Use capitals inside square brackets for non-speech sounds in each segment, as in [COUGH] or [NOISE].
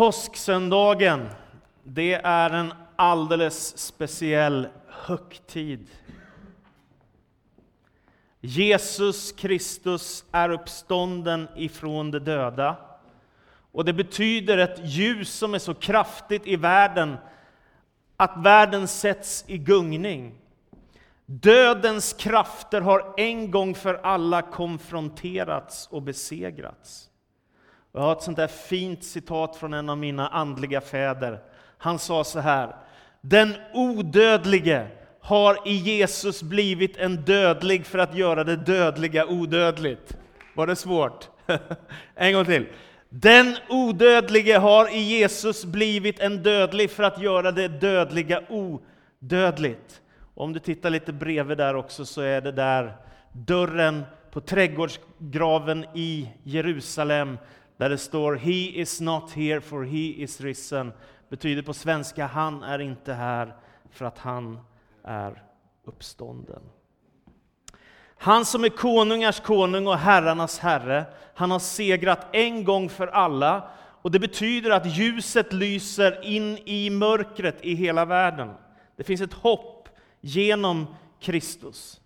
Påsksöndagen, det är en alldeles speciell högtid. Jesus Kristus är uppstånden ifrån de döda. Och det betyder ett ljus som är så kraftigt i världen att världen sätts i gungning. Dödens krafter har en gång för alla konfronterats och besegrats. Jag har ett sånt där fint citat från en av mina andliga fäder. Han sa så här. Den odödlige har i Jesus blivit en dödlig för att göra det dödliga odödligt. Var det svårt? [LAUGHS] en gång till. Den odödlige har i Jesus blivit en dödlig för att göra det dödliga odödligt. Om du tittar lite bredvid där också så är det där dörren på trädgårdsgraven i Jerusalem där det står He is not here for he is risen. Betyder på svenska, han är inte här för att han är uppstånden. Han som är konungars konung och herrarnas herre, han har segrat en gång för alla. Och det betyder att ljuset lyser in i mörkret i hela världen. Det finns ett hopp genom Kristus.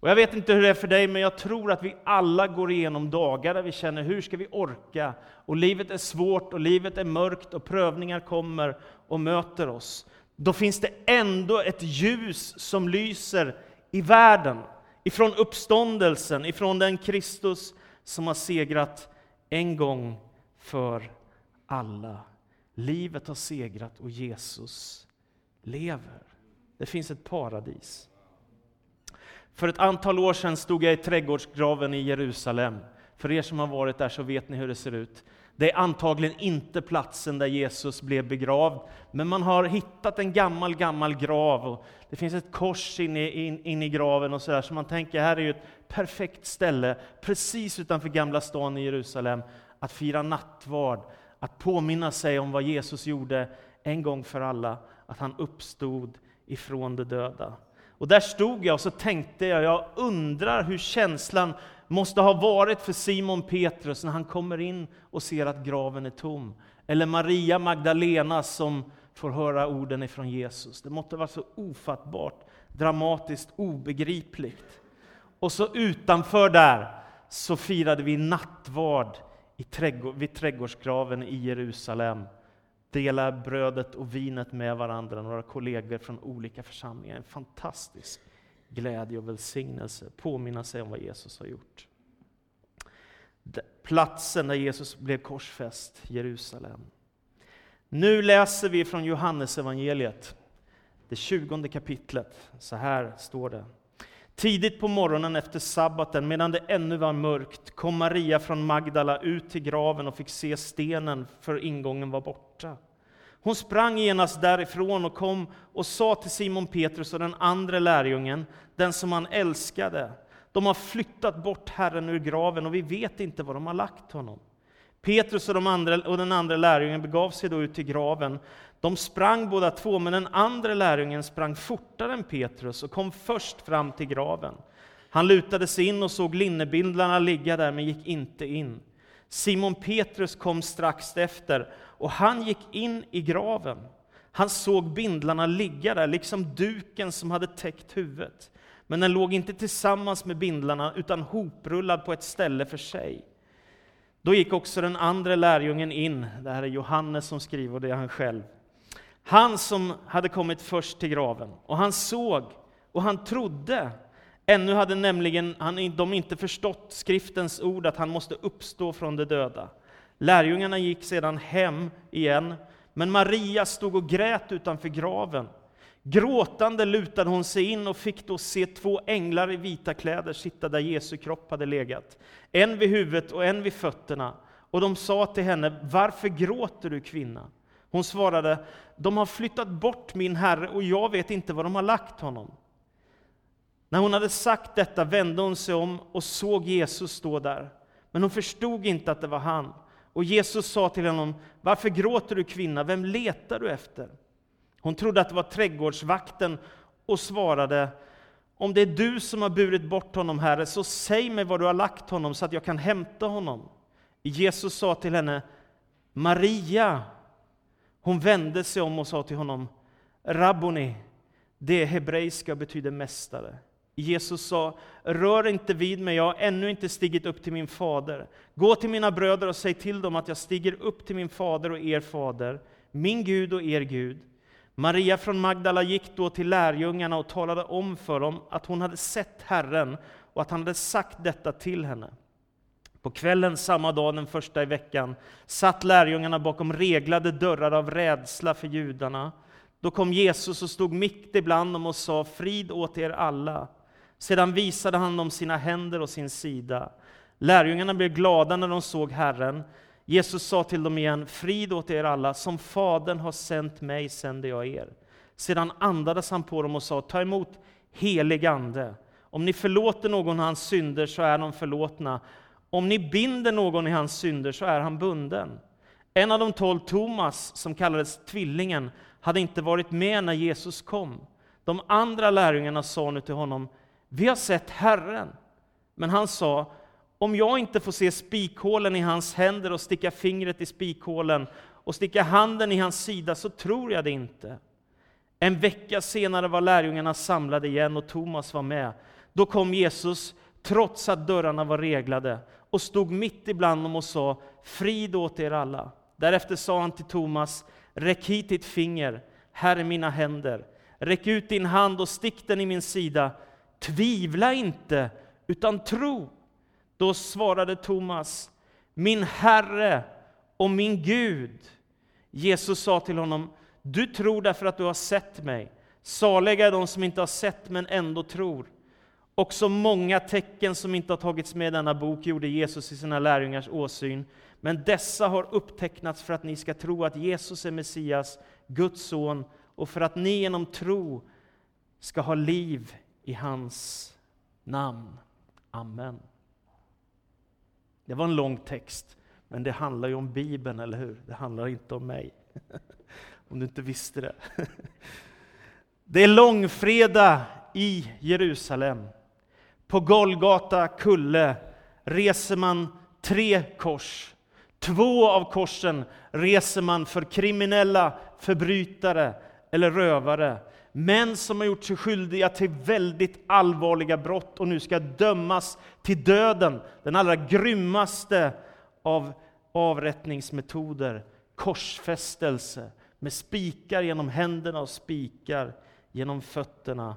Och jag vet inte hur det är för dig, men jag tror att vi alla går igenom dagar där vi känner, hur ska vi orka? Och livet är svårt och livet är mörkt och prövningar kommer och möter oss. Då finns det ändå ett ljus som lyser i världen, ifrån uppståndelsen, ifrån den Kristus som har segrat en gång för alla. Livet har segrat och Jesus lever. Det finns ett paradis. För ett antal år sedan stod jag i trädgårdsgraven i Jerusalem. För er som har varit där så vet ni hur det ser ut. Det är antagligen inte platsen där Jesus blev begravd, men man har hittat en gammal, gammal grav. Och det finns ett kors inne in, in i graven och sådär, så man tänker här är ju ett perfekt ställe, precis utanför Gamla stan i Jerusalem, att fira nattvard, att påminna sig om vad Jesus gjorde en gång för alla, att han uppstod ifrån de döda. Och där stod jag och så tänkte jag, jag undrar hur känslan måste ha varit för Simon Petrus när han kommer in och ser att graven är tom. Eller Maria Magdalena som får höra orden ifrån Jesus. Det måste vara så ofattbart, dramatiskt, obegripligt. Och så utanför där så firade vi nattvard i trädgård, vid trädgårdsgraven i Jerusalem dela brödet och vinet med varandra, några kollegor från olika församlingar. En fantastisk glädje och välsignelse, påminna sig om vad Jesus har gjort. Platsen där Jesus blev korsfäst, Jerusalem. Nu läser vi från Johannesevangeliet, det tjugonde kapitlet. Så här står det. Tidigt på morgonen efter sabbaten, medan det ännu var mörkt, kom Maria från Magdala ut till graven och fick se stenen, för ingången var borta. Hon sprang genast därifrån och kom och sa till Simon Petrus och den andra lärjungen, den som han älskade, de har flyttat bort Herren ur graven och vi vet inte var de har lagt honom. Petrus och, de andra, och den andra lärjungen begav sig då ut till graven. De sprang båda två, men den andra lärjungen sprang fortare än Petrus och kom först fram till graven. Han lutade sig in och såg linnebindlarna ligga där, men gick inte in. Simon Petrus kom strax efter, och han gick in i graven. Han såg bindlarna ligga där, liksom duken som hade täckt huvudet. Men den låg inte tillsammans med bindlarna, utan hoprullad på ett ställe för sig. Då gick också den andra lärjungen in, det här är Johannes som skriver, och det är han själv. Han som hade kommit först till graven, och han såg, och han trodde. Ännu hade nämligen han, de inte förstått skriftens ord att han måste uppstå från de döda. Lärjungarna gick sedan hem igen, men Maria stod och grät utanför graven. Gråtande lutade hon sig in och fick då se två änglar i vita kläder sitta där Jesu kropp hade legat, en vid huvudet och en vid fötterna. Och de sa till henne, varför gråter du kvinna? Hon svarade, de har flyttat bort min herre och jag vet inte var de har lagt honom. När hon hade sagt detta vände hon sig om och såg Jesus stå där, men hon förstod inte att det var han. Och Jesus sa till honom, varför gråter du kvinna, vem letar du efter? Hon trodde att det var trädgårdsvakten och svarade, om det är du som har burit bort honom, Herre, så säg mig var du har lagt honom så att jag kan hämta honom. Jesus sa till henne, Maria. Hon vände sig om och sa till honom, Rabboni, det hebreiska betyder mästare. Jesus sa, rör inte vid mig, jag har ännu inte stigit upp till min fader. Gå till mina bröder och säg till dem att jag stiger upp till min fader och er fader, min Gud och er Gud. Maria från Magdala gick då till lärjungarna och talade om för dem att hon hade sett Herren och att han hade sagt detta till henne. På kvällen samma dag, den första i veckan, satt lärjungarna bakom reglade dörrar av rädsla för judarna. Då kom Jesus och stod mitt ibland dem och sa, frid åt er alla. Sedan visade han dem sina händer och sin sida. Lärjungarna blev glada när de såg Herren. Jesus sa till dem igen, frid åt er alla, som Fadern har sänt mig sänder jag er. Sedan andades han på dem och sa, ta emot helig ande. Om ni förlåter någon hans synder så är de förlåtna. Om ni binder någon i hans synder så är han bunden. En av de tolv, Thomas, som kallades Tvillingen, hade inte varit med när Jesus kom. De andra lärjungarna sa nu till honom, vi har sett Herren. Men han sa, om jag inte får se spikhålen i hans händer och sticka fingret i spikhålen och sticka handen i hans sida så tror jag det inte. En vecka senare var lärjungarna samlade igen och Thomas var med. Då kom Jesus, trots att dörrarna var reglade, och stod mitt ibland dem och sa, frid åt er alla. Därefter sa han till Thomas, räck hit ditt finger, här är mina händer. Räck ut din hand och stick den i min sida. Tvivla inte, utan tro. Då svarade Thomas, min Herre och min Gud. Jesus sa till honom, du tror därför att du har sett mig. Saliga är de som inte har sett men ändå tror. Också många tecken som inte har tagits med i denna bok gjorde Jesus i sina lärjungars åsyn. Men dessa har upptecknats för att ni ska tro att Jesus är Messias, Guds son, och för att ni genom tro ska ha liv i hans namn. Amen. Det var en lång text, men det handlar ju om Bibeln, eller hur? Det handlar inte om mig. [LAUGHS] om du inte visste det. [LAUGHS] Det är långfredag i Jerusalem. På Golgata kulle reser man tre kors. Två av korsen reser man för kriminella, förbrytare eller rövare. Män som har gjort sig skyldiga till väldigt allvarliga brott och nu ska dömas till döden, den allra grymmaste av avrättningsmetoder, korsfästelse med spikar genom händerna och spikar genom fötterna.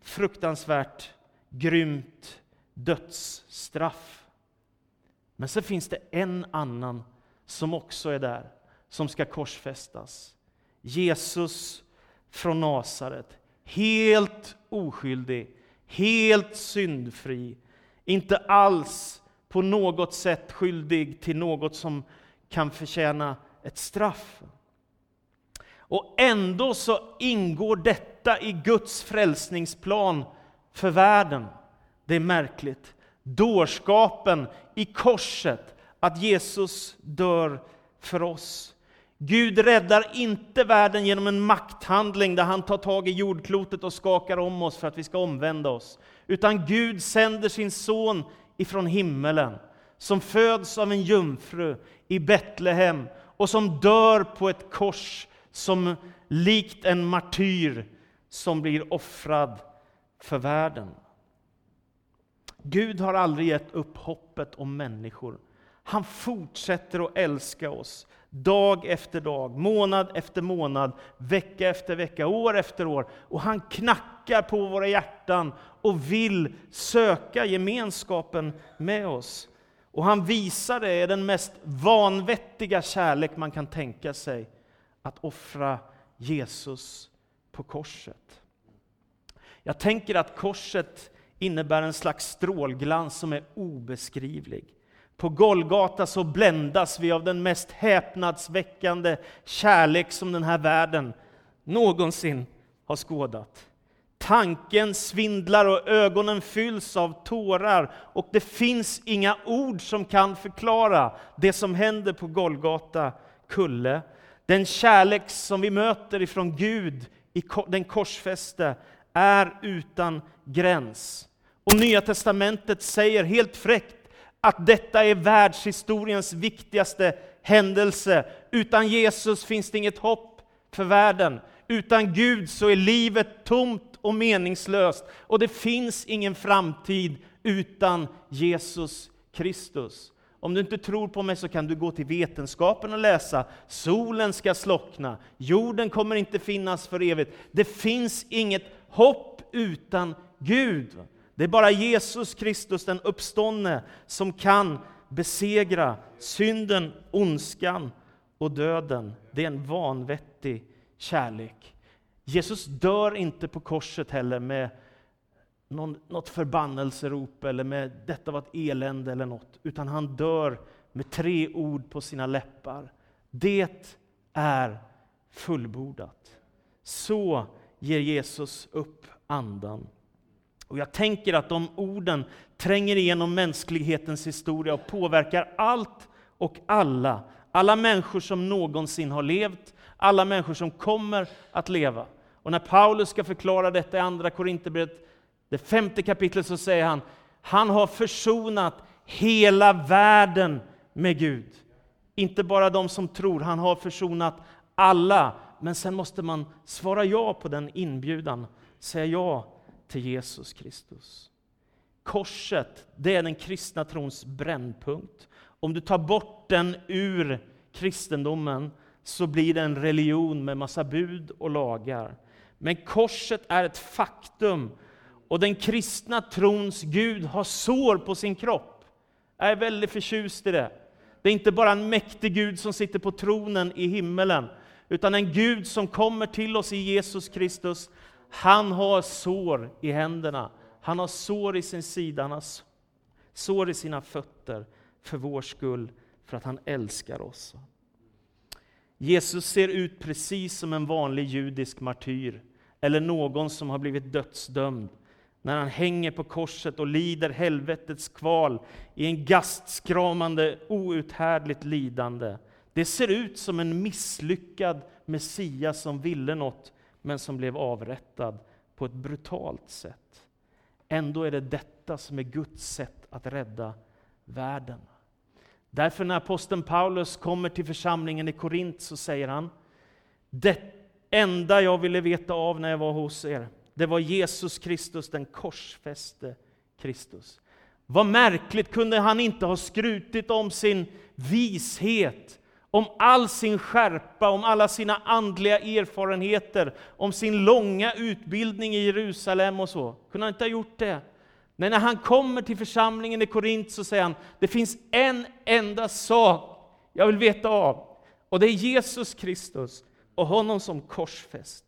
Fruktansvärt grymt dödsstraff. Men så finns det en annan som också är där, som ska korsfästas. Jesus från Nasaret. Helt oskyldig, helt syndfri, inte alls på något sätt skyldig till något som kan förtjäna ett straff. Och ändå så ingår detta i Guds frälsningsplan för världen. Det är märkligt. Dårskapen i korset, att Jesus dör för oss. Gud räddar inte världen genom en makthandling där han tar tag i jordklotet och skakar om oss för att vi ska omvända oss. Utan Gud sänder sin son ifrån himmelen, som föds av en jungfru i Betlehem och som dör på ett kors som likt en martyr som blir offrad för världen. Gud har aldrig gett upp hoppet om människor. Han fortsätter att älska oss dag efter dag, månad efter månad, vecka efter vecka, år efter år. Och han knackar på våra hjärtan och vill söka gemenskapen med oss. Och han visar det i den mest vanvettiga kärlek man kan tänka sig, att offra Jesus på korset. Jag tänker att korset innebär en slags strålglans som är obeskrivlig. På Golgata så bländas vi av den mest häpnadsväckande kärlek som den här världen någonsin har skådat. Tanken svindlar och ögonen fylls av tårar och det finns inga ord som kan förklara det som händer på Golgata kulle. Den kärlek som vi möter ifrån Gud i den korsfäste är utan gräns. Och Nya Testamentet säger helt fräckt att detta är världshistoriens viktigaste händelse. Utan Jesus finns det inget hopp för världen. Utan Gud så är livet tomt och meningslöst. Och det finns ingen framtid utan Jesus Kristus. Om du inte tror på mig så kan du gå till vetenskapen och läsa. Solen ska slockna, jorden kommer inte finnas för evigt. Det finns inget hopp utan Gud. Det är bara Jesus Kristus, den uppståndne, som kan besegra synden, ondskan och döden. Det är en vanvettig kärlek. Jesus dör inte på korset heller med någon, något förbannelserop eller med detta var ett elände eller något, utan han dör med tre ord på sina läppar. Det är fullbordat. Så ger Jesus upp andan. Och jag tänker att de orden tränger igenom mänsklighetens historia och påverkar allt och alla. Alla människor som någonsin har levt, alla människor som kommer att leva. Och när Paulus ska förklara detta i Andra Korinthierbrevet, det femte kapitlet, så säger han, han har försonat hela världen med Gud. Inte bara de som tror, han har försonat alla. Men sen måste man svara ja på den inbjudan, säga ja till Jesus Kristus. Korset, det är den kristna trons brännpunkt. Om du tar bort den ur kristendomen så blir det en religion med massa bud och lagar. Men korset är ett faktum och den kristna trons Gud har sår på sin kropp. Jag är väldigt förtjust i det. Det är inte bara en mäktig Gud som sitter på tronen i himmelen, utan en Gud som kommer till oss i Jesus Kristus. Han har sår i händerna, han har sår i sin sida, han har sår i sina fötter för vår skull, för att han älskar oss. Jesus ser ut precis som en vanlig judisk martyr, eller någon som har blivit dödsdömd, när han hänger på korset och lider helvetets kval i en gastskramande, outhärdligt lidande. Det ser ut som en misslyckad Messias som ville något, men som blev avrättad på ett brutalt sätt. Ändå är det detta som är Guds sätt att rädda världen. Därför när aposteln Paulus kommer till församlingen i Korint så säger han, det enda jag ville veta av när jag var hos er, det var Jesus Kristus, den korsfäste Kristus. Vad märkligt, kunde han inte ha skrutit om sin vishet, om all sin skärpa, om alla sina andliga erfarenheter, om sin långa utbildning i Jerusalem och så? Kunde han inte ha gjort det? Men när han kommer till församlingen i Korint så säger han, det finns en enda sak jag vill veta av, och det är Jesus Kristus och honom som korsfäst.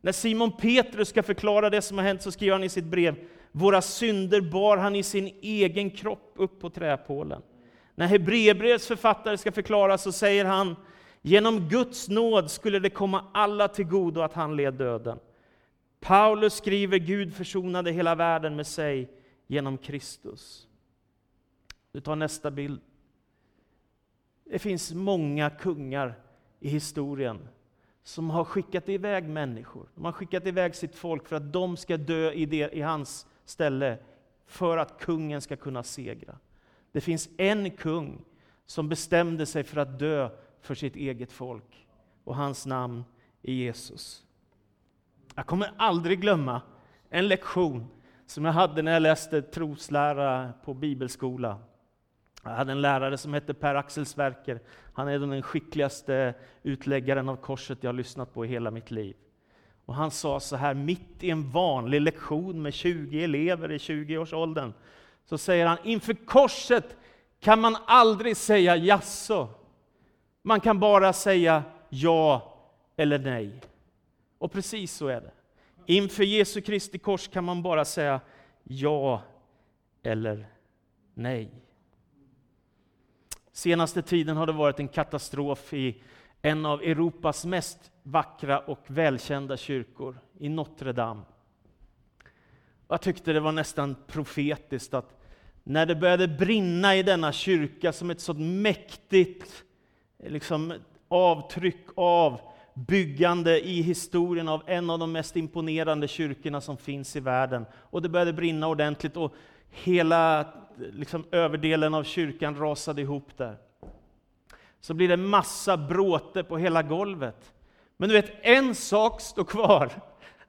När Simon Petrus ska förklara det som har hänt så skriver han i sitt brev, våra synder bar han i sin egen kropp upp på träpålen. När Hebreerbrevets författare ska förklara så säger han, genom Guds nåd skulle det komma alla till godo att han led döden. Paulus skriver, Gud försonade hela världen med sig genom Kristus. Du tar nästa bild. Det finns många kungar i historien som har skickat iväg människor. De har skickat iväg sitt folk för att de ska dö i, det, i hans ställe, för att kungen ska kunna segra. Det finns en kung som bestämde sig för att dö för sitt eget folk, och hans namn är Jesus. Jag kommer aldrig glömma en lektion som jag hade när jag läste troslära på bibelskola. Jag hade en lärare som hette Per-Axel Sverker. Han är den skickligaste utläggaren av korset jag har lyssnat på i hela mitt liv. Och han sa så här, mitt i en vanlig lektion med 20 elever i 20-årsåldern, så säger han, inför korset kan man aldrig säga jaså. Man kan bara säga ja eller nej. Och precis så är det. Inför Jesu Kristi kors kan man bara säga ja eller nej. Senaste tiden har det varit en katastrof i en av Europas mest vackra och välkända kyrkor, i Notre Dame. Jag tyckte det var nästan profetiskt att när det började brinna i denna kyrka som ett sådant mäktigt liksom, avtryck av byggande i historien av en av de mest imponerande kyrkorna som finns i världen. Och det började brinna ordentligt och hela liksom, överdelen av kyrkan rasade ihop där. så blir det massa bråte på hela golvet. Men du vet, en sak står kvar,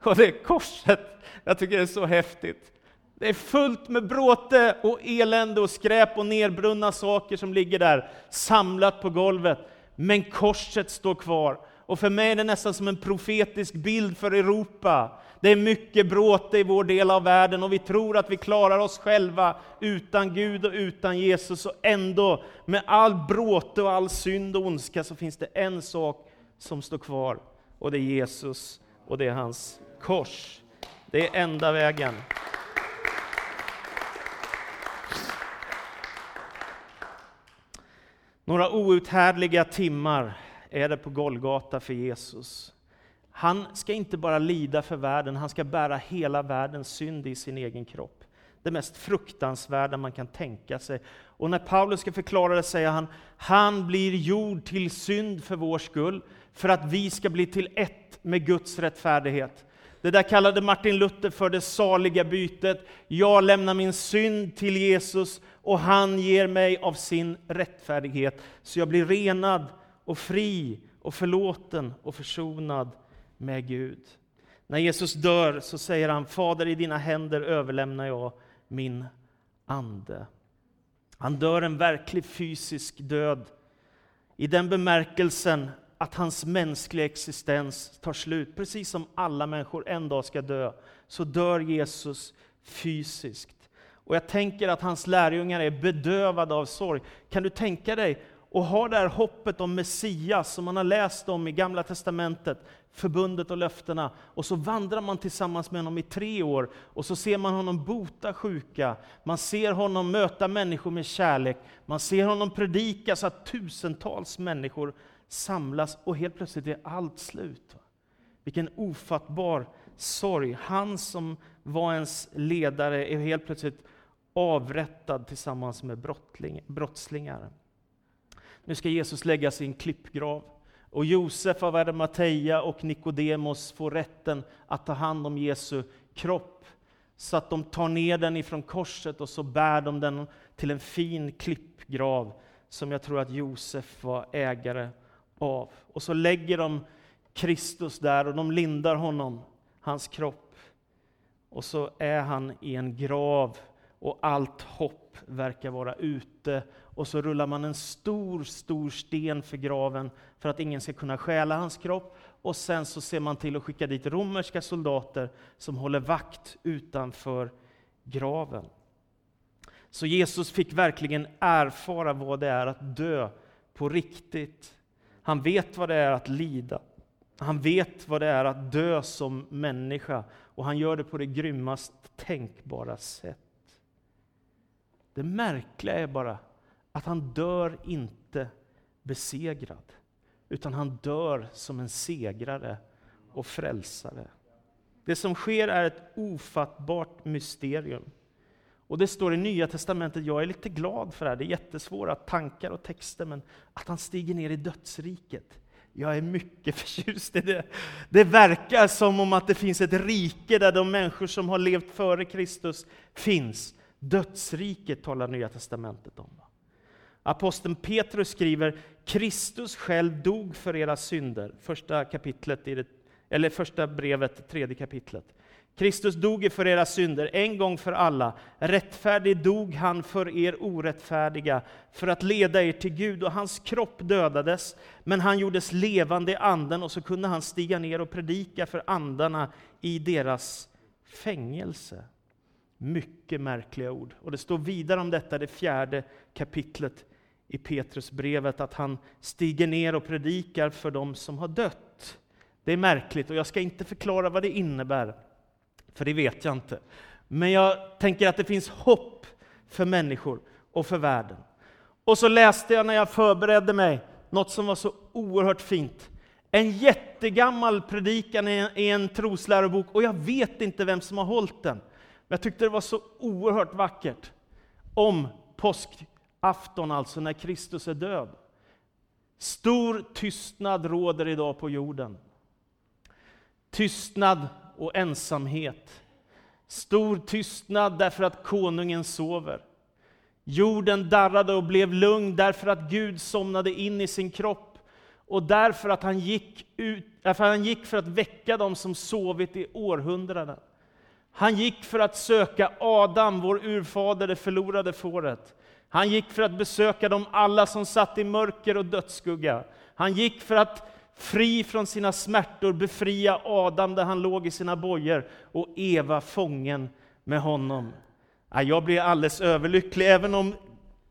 och det korset. Jag tycker det är så häftigt. Det är fullt med bråte och elände och skräp och nerbrunna saker som ligger där samlat på golvet. Men korset står kvar. Och för mig är det nästan som en profetisk bild för Europa. Det är mycket bråte i vår del av världen och vi tror att vi klarar oss själva utan Gud och utan Jesus. Och ändå, med all bråte och all synd och ondska, så finns det en sak som står kvar. Och det är Jesus och det är hans kors. Det är enda vägen. Några outhärdliga timmar är det på Golgata för Jesus. Han ska inte bara lida för världen, han ska bära hela världens synd i sin egen kropp. Det mest fruktansvärda man kan tänka sig. Och när Paulus ska förklara det säger han, han blir gjord till synd för vår skull, för att vi ska bli till ett med Guds rättfärdighet. Det där kallade Martin Luther för det saliga bytet. Jag lämnar min synd till Jesus och han ger mig av sin rättfärdighet, så jag blir renad och fri och förlåten och försonad med Gud. När Jesus dör så säger han, Fader i dina händer överlämnar jag min ande. Han dör en verklig fysisk död i den bemärkelsen att hans mänskliga existens tar slut. Precis som alla människor en dag ska dö, så dör Jesus fysiskt. Och jag tänker att hans lärjungar är bedövade av sorg. Kan du tänka dig och ha det här hoppet om Messias som man har läst om i Gamla Testamentet, förbundet och löftena, och så vandrar man tillsammans med honom i tre år, och så ser man honom bota sjuka, man ser honom möta människor med kärlek, man ser honom predika så att tusentals människor samlas, och helt plötsligt är allt slut. Vilken ofattbar sorg. Han som var ens ledare är helt plötsligt avrättad tillsammans med brottslingar. Nu ska Jesus läggas i en klippgrav. Och Josef av Arimatea och Nikodemos får rätten att ta hand om Jesu kropp, så att de tar ner den ifrån korset och så bär de den till en fin klippgrav, som jag tror att Josef var ägare av. Och så lägger de Kristus där och de lindar honom, hans kropp. Och så är han i en grav och allt hopp verkar vara ute. Och så rullar man en stor, stor sten för graven för att ingen ska kunna stjäla hans kropp. Och sen så ser man till att skicka dit romerska soldater som håller vakt utanför graven. Så Jesus fick verkligen erfara vad det är att dö på riktigt. Han vet vad det är att lida. Han vet vad det är att dö som människa och han gör det på det grymmast tänkbara sätt. Det märkliga är bara att han dör inte besegrad, utan han dör som en segrare och frälsare. Det som sker är ett ofattbart mysterium. Och det står i Nya Testamentet, jag är lite glad för det här, det är jättesvåra tankar och texter, men att han stiger ner i dödsriket. Jag är mycket [LAUGHS] förtjust i det. Det verkar som om att det finns ett rike där de människor som har levt före Kristus finns. Dödsriket talar Nya Testamentet om. Aposteln Petrus skriver, Kristus själv dog för era synder. Första kapitlet i det, eller första brevet, tredje kapitlet. Kristus dog för era synder en gång för alla. Rättfärdig dog han för er orättfärdiga, för att leda er till Gud. Och hans kropp dödades, men han gjordes levande i anden, och så kunde han stiga ner och predika för andarna i deras fängelse. Mycket märkliga ord. Och det står vidare om detta, det fjärde kapitlet i Petrusbrevet, att han stiger ner och predikar för dem som har dött. Det är märkligt, och jag ska inte förklara vad det innebär för det vet jag inte. Men jag tänker att det finns hopp för människor och för världen. Och så läste jag när jag förberedde mig något som var så oerhört fint. En jättegammal predikan i en troslärobok, och jag vet inte vem som har hållit den. Men jag tyckte det var så oerhört vackert. Om påskafton, alltså när Kristus är död. Stor tystnad råder idag på jorden. Tystnad och ensamhet. Stor tystnad därför att konungen sover. Jorden darrade och blev lugn därför att Gud somnade in i sin kropp och därför att han gick, ut, därför han gick för att väcka dem som sovit i århundraden. Han gick för att söka Adam, vår urfader, det förlorade fåret. Han gick för att besöka dem alla som satt i mörker och dödsskugga. Han gick för att fri från sina smärtor befria Adam där han låg i sina bojor och Eva fången med honom. Jag blir alldeles överlycklig, även om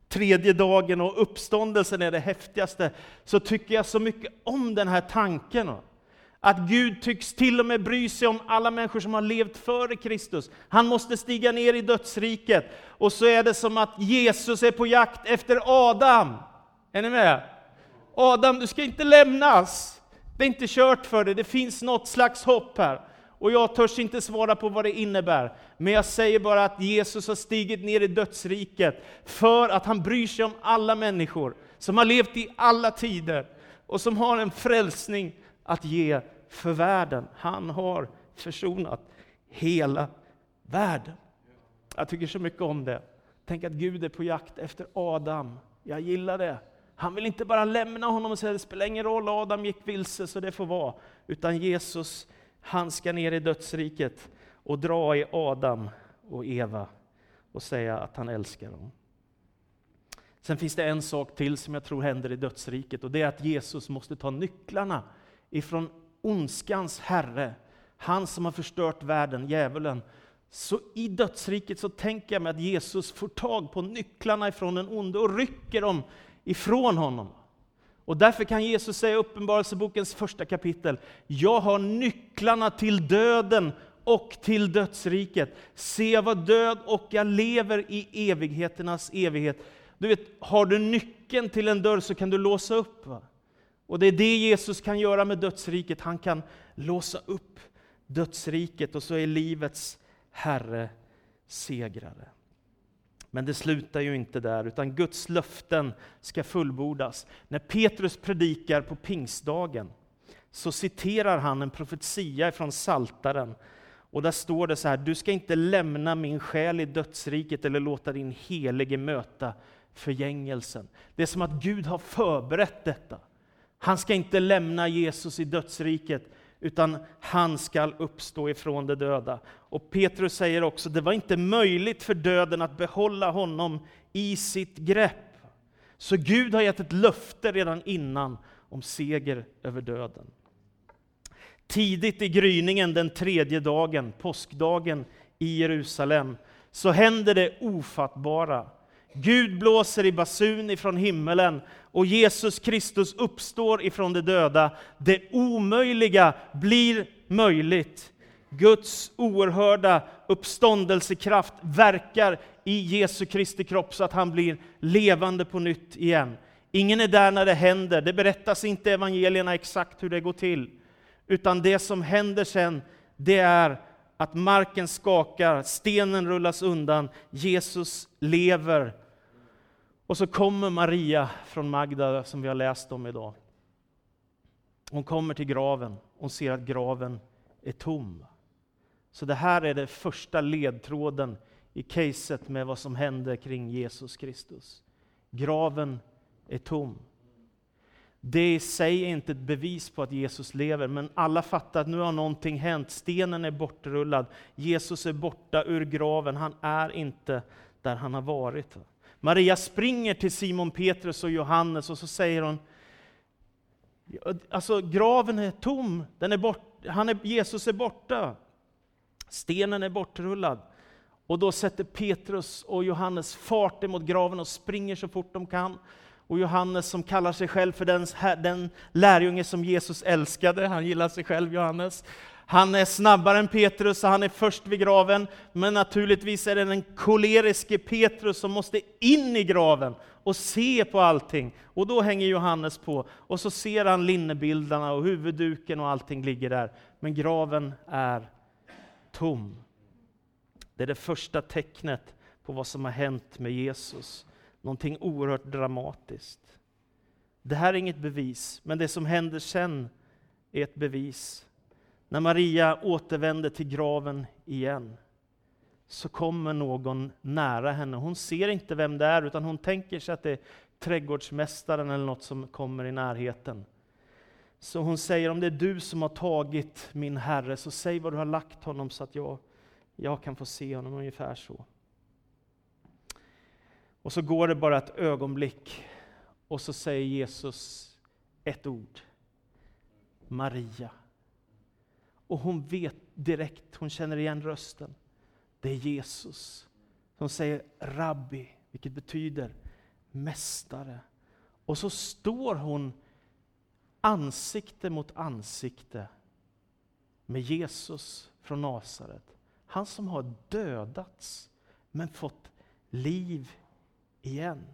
tredje dagen och uppståndelsen är det häftigaste, så tycker jag så mycket om den här tanken. Att Gud tycks till och med bry sig om alla människor som har levt före Kristus. Han måste stiga ner i dödsriket. Och så är det som att Jesus är på jakt efter Adam. Är ni med? Adam, du ska inte lämnas. Det är inte kört för dig, det finns något slags hopp här. Och jag törs inte svara på vad det innebär, men jag säger bara att Jesus har stigit ner i dödsriket för att han bryr sig om alla människor som har levt i alla tider och som har en frälsning att ge för världen. Han har försonat hela världen. Jag tycker så mycket om det. Tänk att Gud är på jakt efter Adam. Jag gillar det. Han vill inte bara lämna honom och säga det spelar ingen roll, Adam gick vilse så det får vara. Utan Jesus, han ska ner i dödsriket och dra i Adam och Eva och säga att han älskar dem. Sen finns det en sak till som jag tror händer i dödsriket och det är att Jesus måste ta nycklarna ifrån ondskans herre, han som har förstört världen, djävulen. Så i dödsriket så tänker jag mig att Jesus får tag på nycklarna ifrån den onde och rycker dem ifrån honom. Och därför kan Jesus säga i Uppenbarelsebokens första kapitel, jag har nycklarna till döden och till dödsriket. Se, jag var död och jag lever i evigheternas evighet. Du vet, har du nyckeln till en dörr så kan du låsa upp. Va? Och det är det Jesus kan göra med dödsriket. Han kan låsa upp dödsriket och så är livets Herre segrare. Men det slutar ju inte där, utan Guds löften ska fullbordas. När Petrus predikar på pingstdagen så citerar han en profetia från Saltaren. Och där står det så här, du ska inte lämna min själ i dödsriket eller låta din helige möta förgängelsen. Det är som att Gud har förberett detta. Han ska inte lämna Jesus i dödsriket, utan han ska uppstå ifrån de döda. Och Petrus säger också, det var inte möjligt för döden att behålla honom i sitt grepp. Så Gud har gett ett löfte redan innan om seger över döden. Tidigt i gryningen den tredje dagen, påskdagen i Jerusalem, så händer det ofattbara. Gud blåser i basun ifrån himmelen och Jesus Kristus uppstår ifrån de döda. Det omöjliga blir möjligt. Guds oerhörda uppståndelsekraft verkar i Jesu Kristi kropp så att han blir levande på nytt igen. Ingen är där när det händer. Det berättas inte i evangelierna exakt hur det går till. Utan det som händer sen, det är att marken skakar, stenen rullas undan, Jesus lever och så kommer Maria från Magda, som vi har läst om idag. Hon kommer till graven, och ser att graven är tom. Så det här är den första ledtråden i caset med vad som hände kring Jesus Kristus. Graven är tom. Det i sig är inte ett bevis på att Jesus lever, men alla fattar att nu har någonting hänt. Stenen är bortrullad, Jesus är borta ur graven, han är inte där han har varit. Maria springer till Simon Petrus och Johannes och så säger hon, alltså graven är tom, den är bort, han är, Jesus är borta. Stenen är bortrullad. Och då sätter Petrus och Johannes fart emot graven och springer så fort de kan. Och Johannes som kallar sig själv för den, den lärjunge som Jesus älskade, han gillar sig själv Johannes, han är snabbare än Petrus, och han är först vid graven. Men naturligtvis är det den koleriske Petrus som måste in i graven och se på allting. Och då hänger Johannes på, och så ser han linnebildarna och huvudduken och allting ligger där. Men graven är tom. Det är det första tecknet på vad som har hänt med Jesus. Någonting oerhört dramatiskt. Det här är inget bevis, men det som händer sen är ett bevis. När Maria återvänder till graven igen. så kommer någon nära henne. Hon ser inte vem det är, utan hon tänker sig att det är trädgårdsmästaren eller något som kommer i närheten. Så hon säger, om det är du som har tagit min herre, så säg var du har lagt honom så att jag, jag kan få se honom, ungefär så. Och så går det bara ett ögonblick, och så säger Jesus ett ord. Maria. Och hon vet direkt, hon känner igen rösten. Det är Jesus som säger Rabbi, vilket betyder mästare. Och så står hon ansikte mot ansikte med Jesus från Nasaret. Han som har dödats men fått liv igen.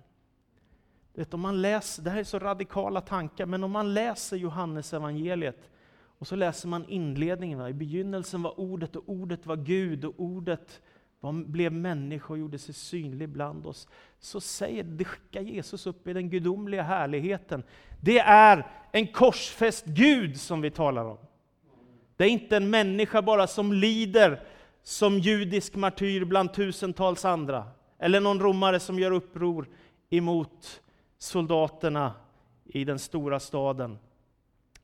Vet, om man läser, det här är så radikala tankar, men om man läser Johannes evangeliet och så läser man inledningen. Va? I begynnelsen var ordet och ordet var Gud och ordet var, blev människa och gjorde sig synlig bland oss. Så säger det skickar Jesus upp i den gudomliga härligheten. Det är en korsfäst Gud som vi talar om. Det är inte en människa bara som lider som judisk martyr bland tusentals andra. Eller någon romare som gör uppror emot soldaterna i den stora staden.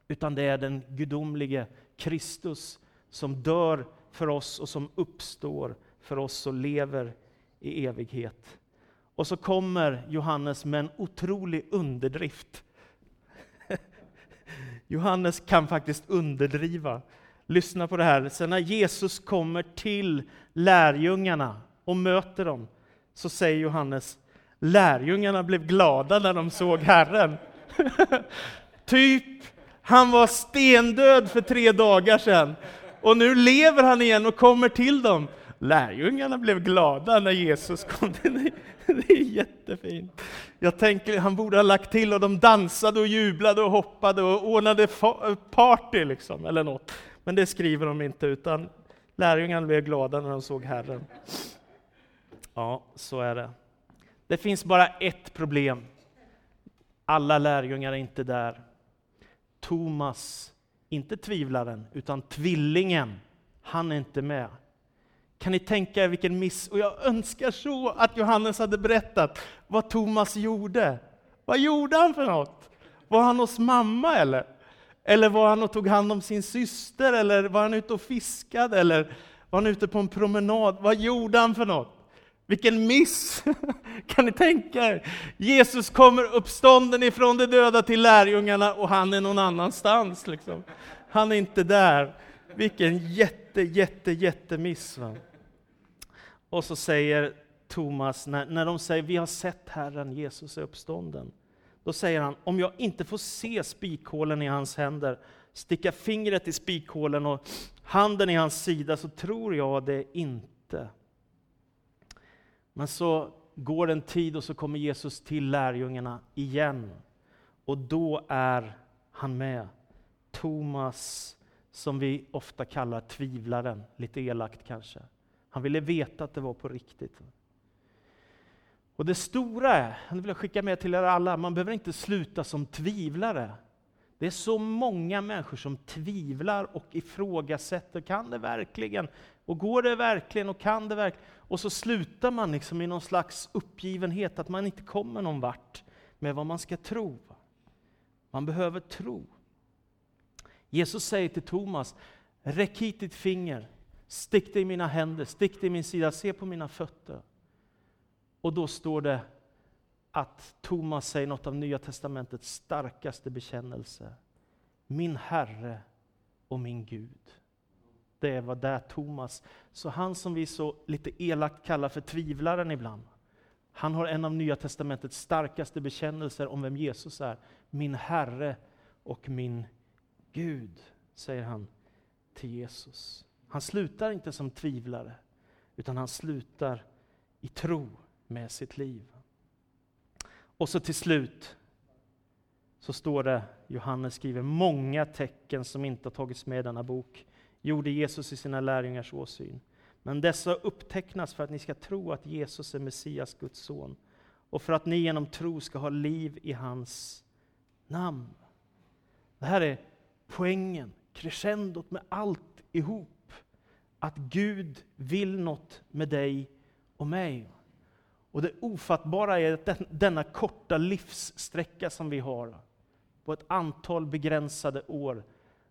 Utan det är den gudomlige Kristus som dör för oss och som uppstår för oss och lever i evighet. Och så kommer Johannes med en otrolig underdrift. [LAUGHS] Johannes kan faktiskt underdriva. Lyssna på det här. Sen när Jesus kommer till lärjungarna och möter dem, så säger Johannes, lärjungarna blev glada när de såg Herren. [LAUGHS] typ, han var stendöd för tre dagar sedan, och nu lever han igen och kommer till dem. Lärjungarna blev glada när Jesus kom. [LAUGHS] Det är jättefint. Jag tänker, han borde ha lagt till och de dansade och jublade och hoppade och ordnade party liksom, eller något. Men det skriver de inte, utan lärjungarna blev glada när de såg Herren. Ja, så är det. Det finns bara ett problem. Alla lärjungar är inte där. Thomas, inte tvivlaren, utan tvillingen, han är inte med. Kan ni tänka er vilken miss? Och jag önskar så att Johannes hade berättat vad Thomas gjorde. Vad gjorde han för något? Var han hos mamma eller? Eller var han och tog hand om sin syster? Eller var han ute och fiskade? Eller var han ute på en promenad? Vad gjorde han för något? Vilken miss! [LAUGHS] Kan ni tänka er? Jesus kommer uppstånden ifrån de döda till lärjungarna och han är någon annanstans. Liksom. Han är inte där. Vilken jätte, jätte, jättemiss. Va? Och så säger Thomas, när, när de säger vi har sett Herren, Jesus är uppstånden. Då säger han, om jag inte får se spikhålen i hans händer, sticka fingret i spikhålen och handen i hans sida, så tror jag det inte. Men så går en tid och så kommer Jesus till lärjungarna igen. Och då är han med. Thomas, som vi ofta kallar tvivlaren, lite elakt kanske. Han ville veta att det var på riktigt. Och det stora är, det vill jag skicka med till er alla, man behöver inte sluta som tvivlare. Det är så många människor som tvivlar och ifrågasätter, kan det verkligen? Och går det verkligen? Och kan det verkligen? Och så slutar man liksom i någon slags uppgivenhet, att man inte kommer någon vart med vad man ska tro. Man behöver tro. Jesus säger till Thomas, räck hit ditt finger, stick det i mina händer, stick det i min sida, se på mina fötter. Och då står det att Thomas säger något av Nya Testamentets starkaste bekännelse. Min Herre och min Gud. Det var där Thomas, så han som vi så lite elakt kallar för tvivlaren ibland, han har en av Nya Testamentets starkaste bekännelser om vem Jesus är. Min Herre och min Gud, säger han till Jesus. Han slutar inte som tvivlare, utan han slutar i tro med sitt liv. Och så till slut så står det, Johannes skriver, många tecken som inte har tagits med i denna bok gjorde Jesus i sina lärjungars åsyn. Men dessa upptecknas för att ni ska tro att Jesus är Messias, Guds son, och för att ni genom tro ska ha liv i hans namn. Det här är poängen, crescendot med allt ihop. att Gud vill något med dig och mig. Och det ofattbara är att den, denna korta livssträcka som vi har, på ett antal begränsade år,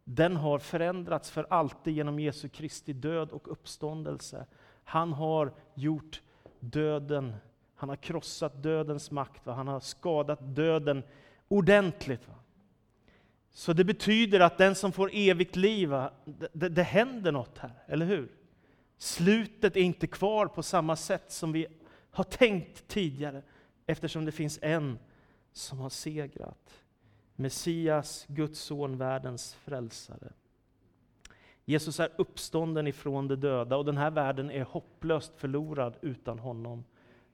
den har förändrats för alltid genom Jesu Kristi död och uppståndelse. Han har gjort döden, han har krossat dödens makt, va? han har skadat döden ordentligt. Va? Så det betyder att den som får evigt liv, det, det händer något här, eller hur? Slutet är inte kvar på samma sätt som vi har tänkt tidigare, eftersom det finns en som har segrat. Messias, Guds son, världens frälsare. Jesus är uppstånden ifrån de döda och den här världen är hopplöst förlorad utan honom.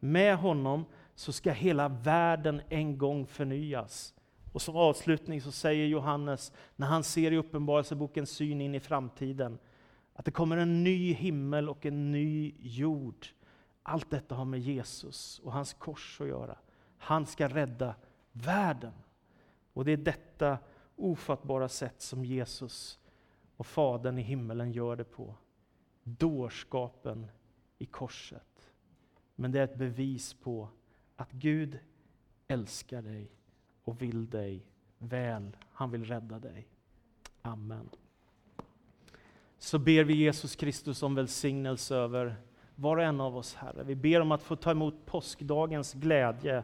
Med honom så ska hela världen en gång förnyas. Och som avslutning så säger Johannes, när han ser i Uppenbarelsebokens syn in i framtiden, att det kommer en ny himmel och en ny jord. Allt detta har med Jesus och hans kors att göra. Han ska rädda världen. Och det är detta ofattbara sätt som Jesus och Fadern i himmelen gör det på. Dårskapen i korset. Men det är ett bevis på att Gud älskar dig och vill dig väl. Han vill rädda dig. Amen. Så ber vi Jesus Kristus om välsignelse över var och en av oss, Herre. Vi ber om att få ta emot påskdagens glädje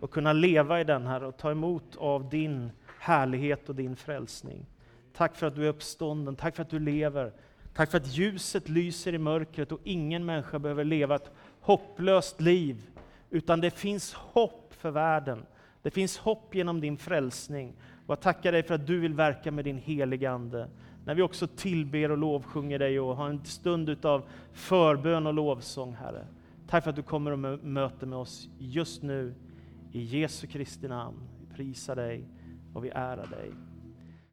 och kunna leva i den, Herre, och ta emot av din härlighet och din frälsning. Tack för att du är uppstånden, tack för att du lever. Tack för att ljuset lyser i mörkret och ingen människa behöver leva ett hopplöst liv, utan det finns hopp för världen. Det finns hopp genom din frälsning. Och jag tackar dig för att du vill verka med din heliga Ande. När vi också tillber och lovsjunger dig och har en stund av förbön och lovsång, Herre. Tack för att du kommer och möter med oss just nu. I Jesu Kristi namn. Vi prisar dig och vi ärar dig.